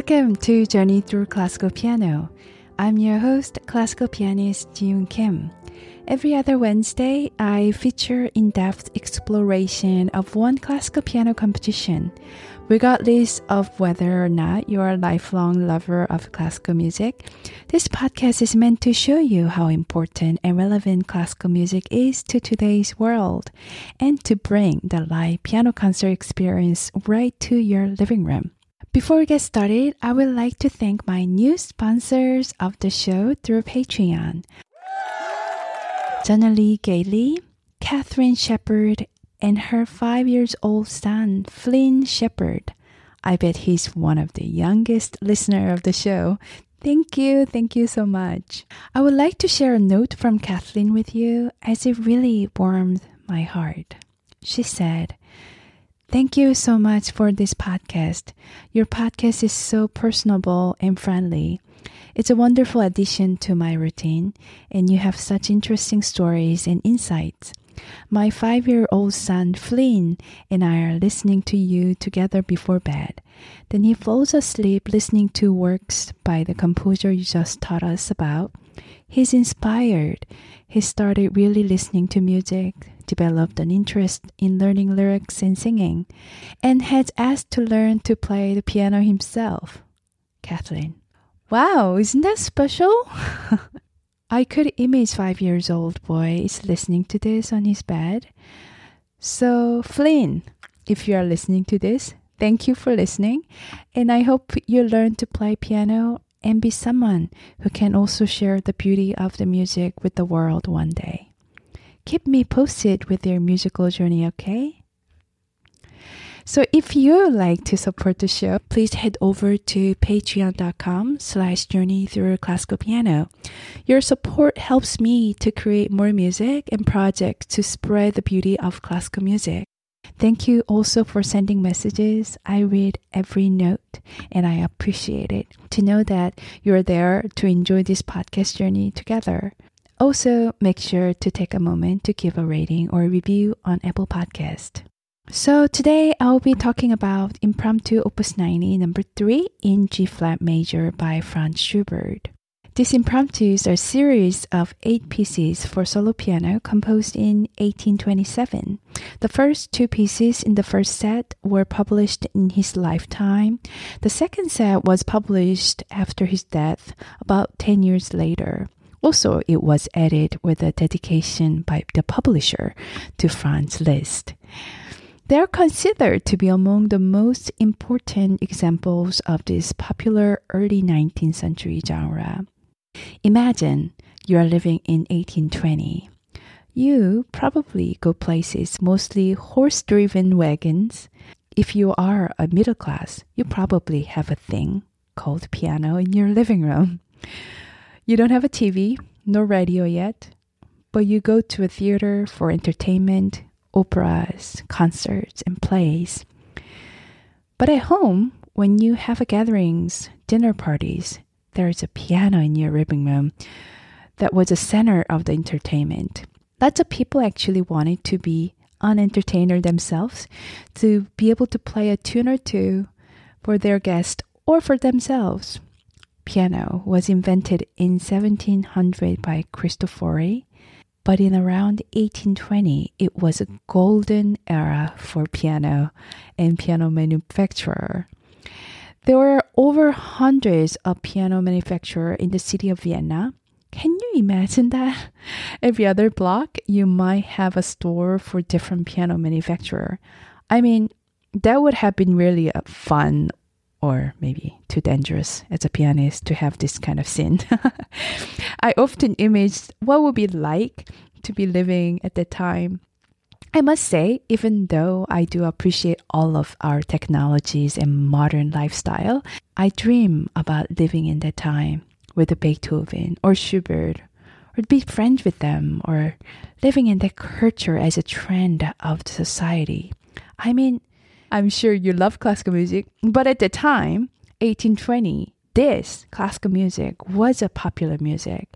Welcome to Journey Through Classical Piano. I'm your host, classical pianist Jiyoon Kim. Every other Wednesday, I feature in depth exploration of one classical piano competition. regardless of whether or not you are a lifelong lover of classical music. This podcast is meant to show you how important and relevant classical music is to today's world and to bring the live piano concert experience right to your living room. Before we get started, I would like to thank my new sponsors of the show through Patreon. Lee Gailey, Catherine Shepard, and her five years old son, Flynn Shepard. I bet he's one of the youngest listener of the show. Thank you, thank you so much. I would like to share a note from Kathleen with you as it really warmed my heart. She said, Thank you so much for this podcast. Your podcast is so personable and friendly. It's a wonderful addition to my routine, and you have such interesting stories and insights. My five year old son Flynn and I are listening to you together before bed. Then he falls asleep listening to works by the composer you just taught us about. He's inspired. He started really listening to music, developed an interest in learning lyrics and singing, and has asked to learn to play the piano himself. Kathleen. Wow, isn't that special? I could image five years old boy is listening to this on his bed. So, Flynn, if you are listening to this, thank you for listening. And I hope you learn to play piano and be someone who can also share the beauty of the music with the world one day. Keep me posted with your musical journey, okay? So if you like to support the show, please head over to patreon.com slash journey through classical piano. Your support helps me to create more music and projects to spread the beauty of classical music. Thank you also for sending messages. I read every note and I appreciate it to know that you're there to enjoy this podcast journey together. Also, make sure to take a moment to give a rating or a review on Apple Podcast. So today I'll be talking about Impromptu Opus 90 number 3 in G flat major by Franz Schubert. These impromptus are a series of eight pieces for solo piano composed in 1827. The first two pieces in the first set were published in his lifetime. The second set was published after his death about 10 years later. Also, it was added with a dedication by the publisher to Franz Liszt. They are considered to be among the most important examples of this popular early 19th century genre. Imagine you are living in 1820. You probably go places mostly horse driven wagons. If you are a middle class, you probably have a thing called piano in your living room. You don't have a TV, no radio yet, but you go to a theater for entertainment operas, concerts, and plays. But at home, when you have gatherings, dinner parties, there is a piano in your living room that was the center of the entertainment. Lots of people actually wanted to be an entertainer themselves, to be able to play a tune or two for their guest or for themselves. Piano was invented in 1700 by Cristofori but in around 1820, it was a golden era for piano and piano manufacturer. There were over hundreds of piano manufacturers in the city of Vienna. Can you imagine that? Every other block, you might have a store for different piano manufacturer. I mean, that would have been really a fun or maybe too dangerous as a pianist to have this kind of sin. I often imaged what would be like to be living at that time. I must say, even though I do appreciate all of our technologies and modern lifestyle, I dream about living in that time with Beethoven or Schubert, or be friends with them, or living in that culture as a trend of the society. I mean, I'm sure you love classical music, but at the time, 1820, this classical music was a popular music.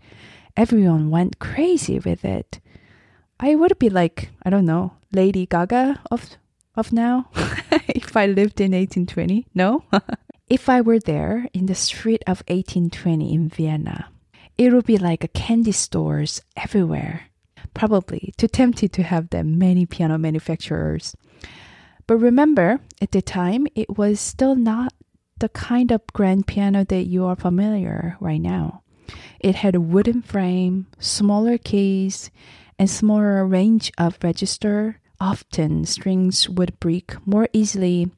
Everyone went crazy with it. I would be like, I don't know, Lady Gaga of of now if I lived in 1820. No? If I were there in the street of 1820 in Vienna, it would be like a candy stores everywhere. Probably too tempted to have that many piano manufacturers. But remember, at the time, it was still not the kind of grand piano that you are familiar right now. It had a wooden frame, smaller keys, and smaller range of register. Often strings would break more easily,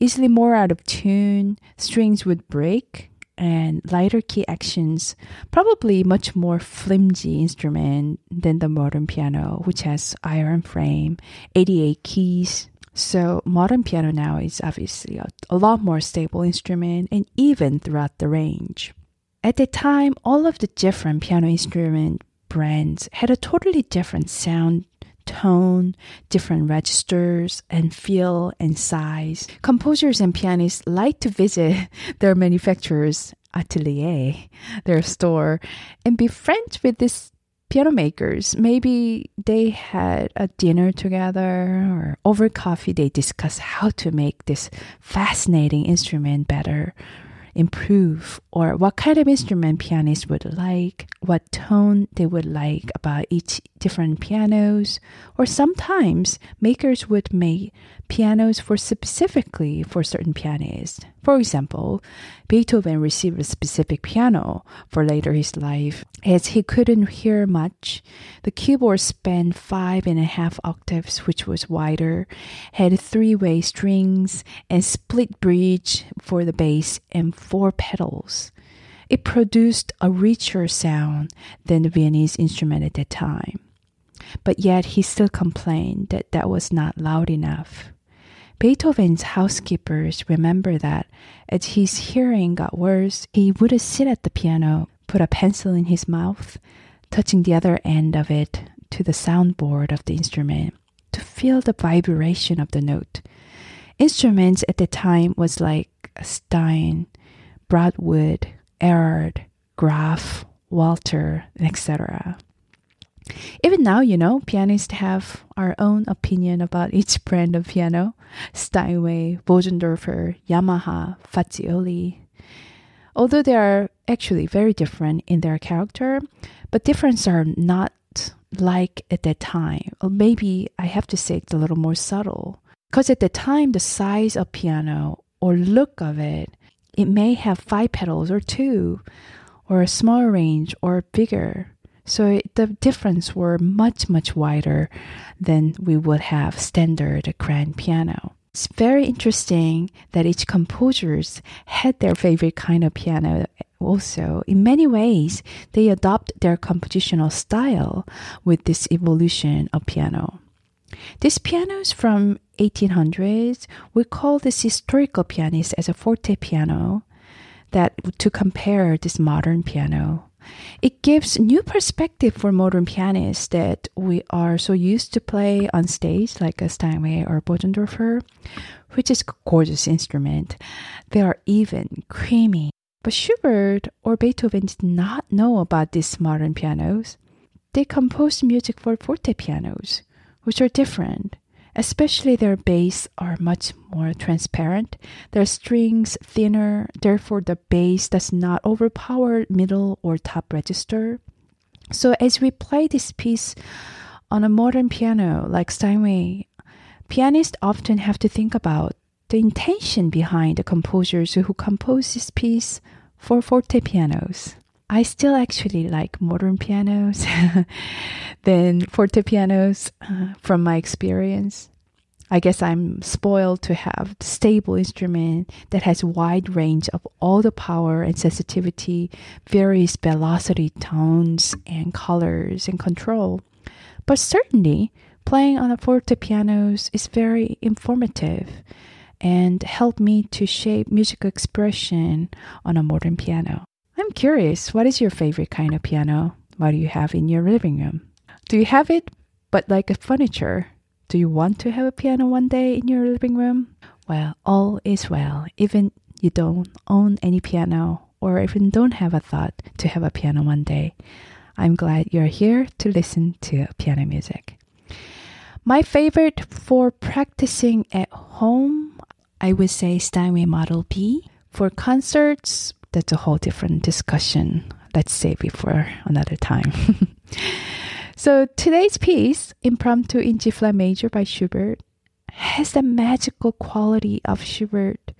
easily more out of tune. Strings would break and lighter key actions, probably much more flimsy instrument than the modern piano, which has iron frame, 88 keys. So modern piano now is obviously a, a lot more stable instrument and even throughout the range. At the time, all of the different piano instrument brands had a totally different sound tone, different registers and feel and size. Composers and pianists like to visit their manufacturer's atelier, their store, and be friends with these piano makers. Maybe they had a dinner together or over coffee they discuss how to make this fascinating instrument better improve or what kind of instrument pianists would like, what tone they would like about each different pianos, or sometimes makers would make pianos for specifically for certain pianists. For example, Beethoven received a specific piano for later his life. As he couldn't hear much, the keyboard spanned five and a half octaves, which was wider, had three-way strings, and split bridge for the bass and four pedals. It produced a richer sound than the Viennese instrument at that time. But yet he still complained that that was not loud enough. Beethoven's housekeepers remember that as his hearing got worse, he would sit at the piano, put a pencil in his mouth, touching the other end of it to the soundboard of the instrument to feel the vibration of the note. Instruments at the time was like Stein, Broadwood, Erard, Graf, Walter, etc. Even now, you know, pianists have our own opinion about each brand of piano Steinway, Bosendorfer, Yamaha, Fazioli. Although they are actually very different in their character, but differences are not like at that time. Or maybe I have to say it's a little more subtle. Because at the time, the size of piano or look of it, it may have five pedals or two, or a smaller range or bigger. So the difference were much, much wider than we would have standard grand piano. It's very interesting that each composers had their favorite kind of piano also. In many ways, they adopt their compositional style with this evolution of piano. These pianos from 1800s, we call this historical pianist as a forte piano that to compare this modern piano it gives new perspective for modern pianists that we are so used to play on stage, like a Steinway or Bosendorfer, which is a gorgeous instrument. They are even creamy. But Schubert or Beethoven did not know about these modern pianos. They composed music for forte pianos, which are different especially their bass are much more transparent. Their strings thinner, therefore the bass does not overpower middle or top register. So as we play this piece on a modern piano like Steinway, pianists often have to think about the intention behind the composers who compose this piece for forte pianos. I still actually like modern pianos than forte pianos uh, from my experience. I guess I'm spoiled to have a stable instrument that has wide range of all the power and sensitivity, various velocity tones and colors and control. But certainly, playing on a forte pianos is very informative and help me to shape musical expression on a modern piano. I'm curious, what is your favorite kind of piano? What do you have in your living room? Do you have it, but like a furniture? Do you want to have a piano one day in your living room? Well, all is well, even you don't own any piano or even don't have a thought to have a piano one day. I'm glad you're here to listen to piano music. My favorite for practicing at home, I would say Steinway Model B For concerts, that's a whole different discussion. Let's save it for another time. so today's piece, Impromptu in G flat major by Schubert, has the magical quality of Schubert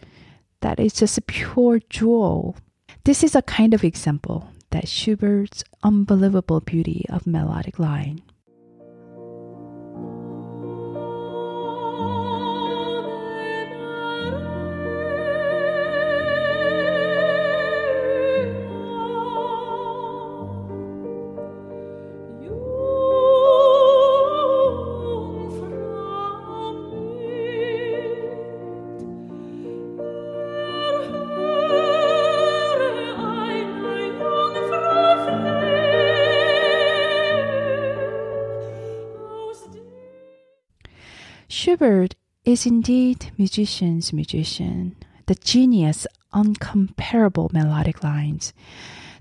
that is just a pure jewel. This is a kind of example that Schubert's unbelievable beauty of melodic line. Schubert is indeed musician's musician, the genius, uncomparable melodic lines.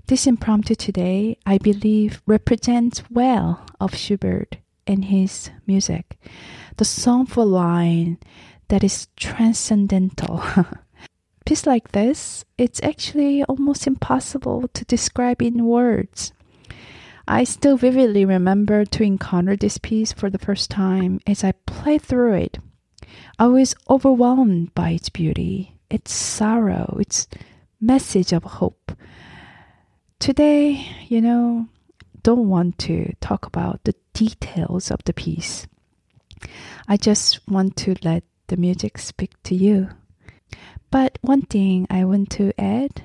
This impromptu today, I believe, represents well of Schubert and his music. The songful line that is transcendental. Piece like this, it's actually almost impossible to describe in words. I still vividly remember to encounter this piece for the first time as I played through it. I was overwhelmed by its beauty, its sorrow, its message of hope. Today, you know, don't want to talk about the details of the piece. I just want to let the music speak to you. But one thing I want to add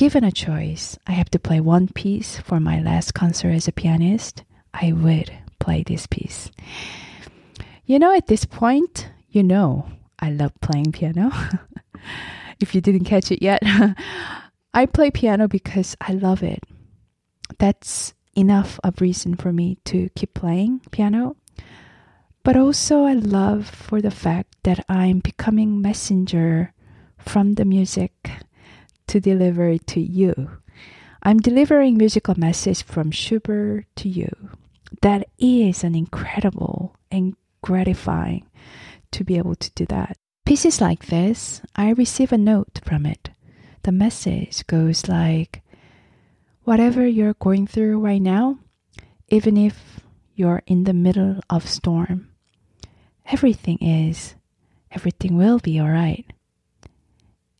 Given a choice, I have to play one piece for my last concert as a pianist, I would play this piece. You know, at this point, you know I love playing piano. if you didn't catch it yet, I play piano because I love it. That's enough of reason for me to keep playing piano. But also I love for the fact that I'm becoming messenger from the music to deliver it to you. I'm delivering musical message from Schubert to you. That is an incredible and gratifying to be able to do that. Pieces like this, I receive a note from it. The message goes like, whatever you're going through right now, even if you're in the middle of storm, everything is, everything will be alright.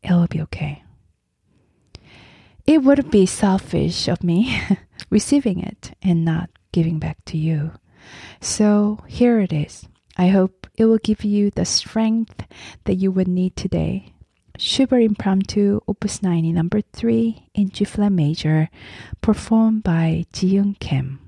It will be okay it would be selfish of me receiving it and not giving back to you. So here it is. I hope it will give you the strength that you would need today. Schubert Impromptu Opus 90 number 3 in G flat major performed by Ji Kim.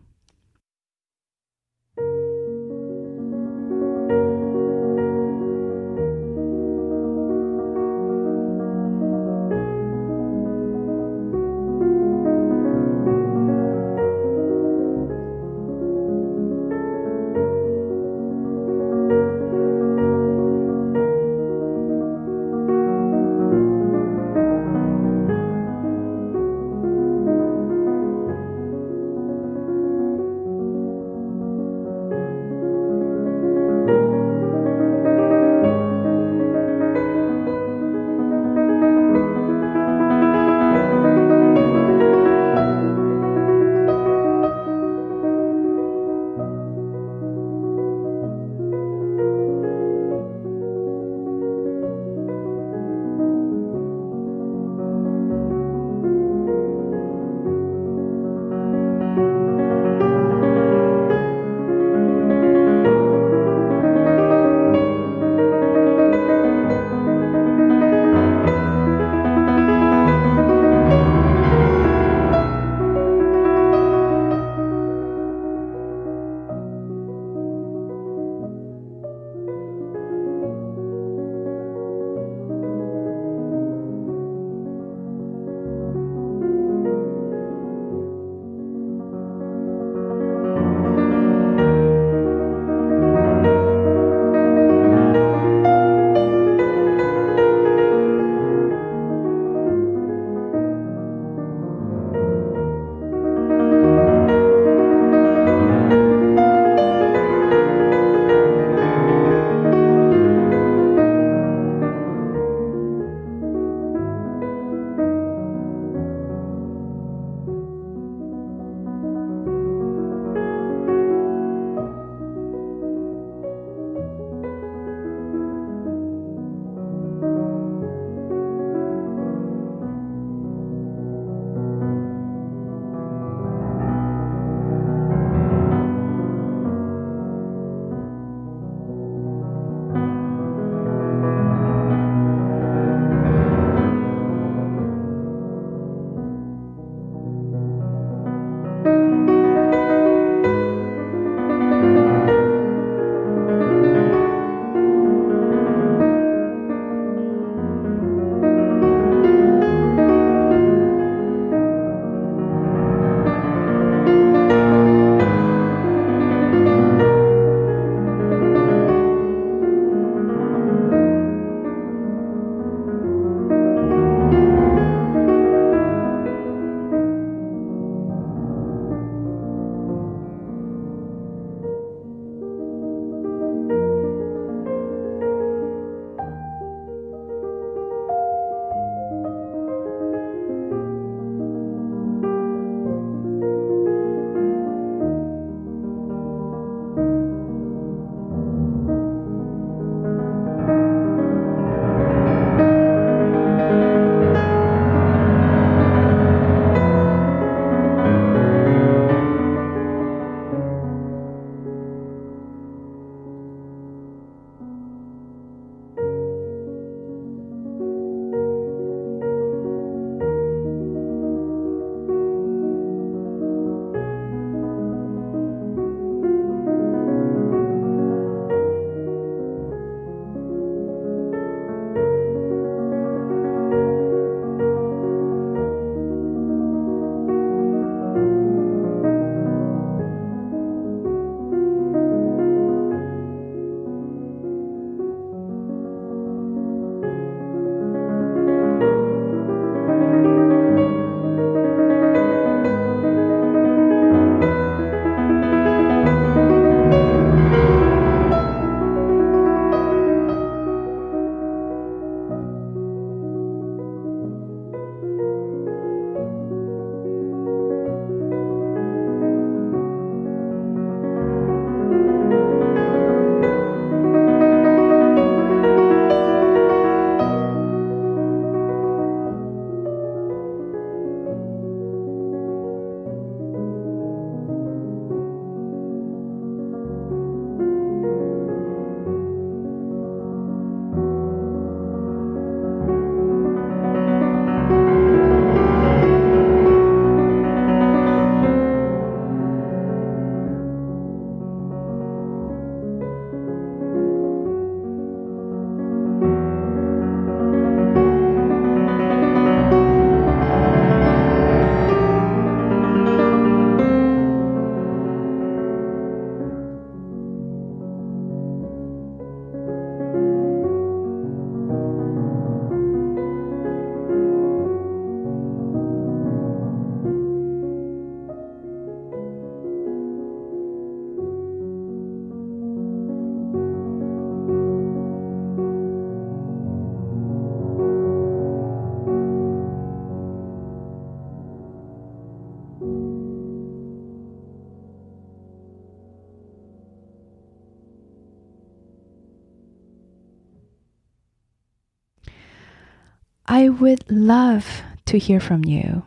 I would love to hear from you.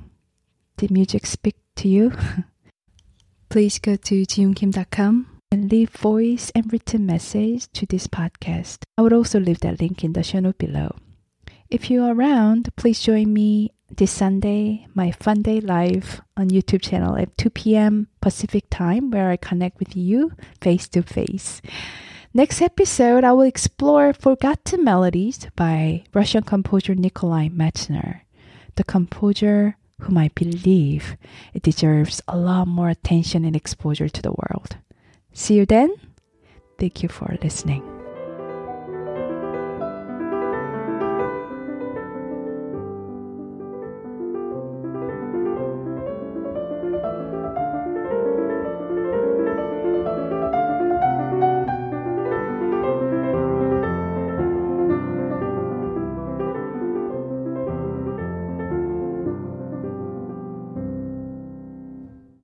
Did music speak to you? Please go to jiyoonkim.com and leave voice and written message to this podcast. I would also leave that link in the show note below. If you're around, please join me this Sunday, my Fun Day Live on YouTube channel at 2 p.m. Pacific time, where I connect with you face to face. Next episode, I will explore Forgotten Melodies by Russian composer Nikolai Medtner, the composer whom I believe it deserves a lot more attention and exposure to the world. See you then. Thank you for listening.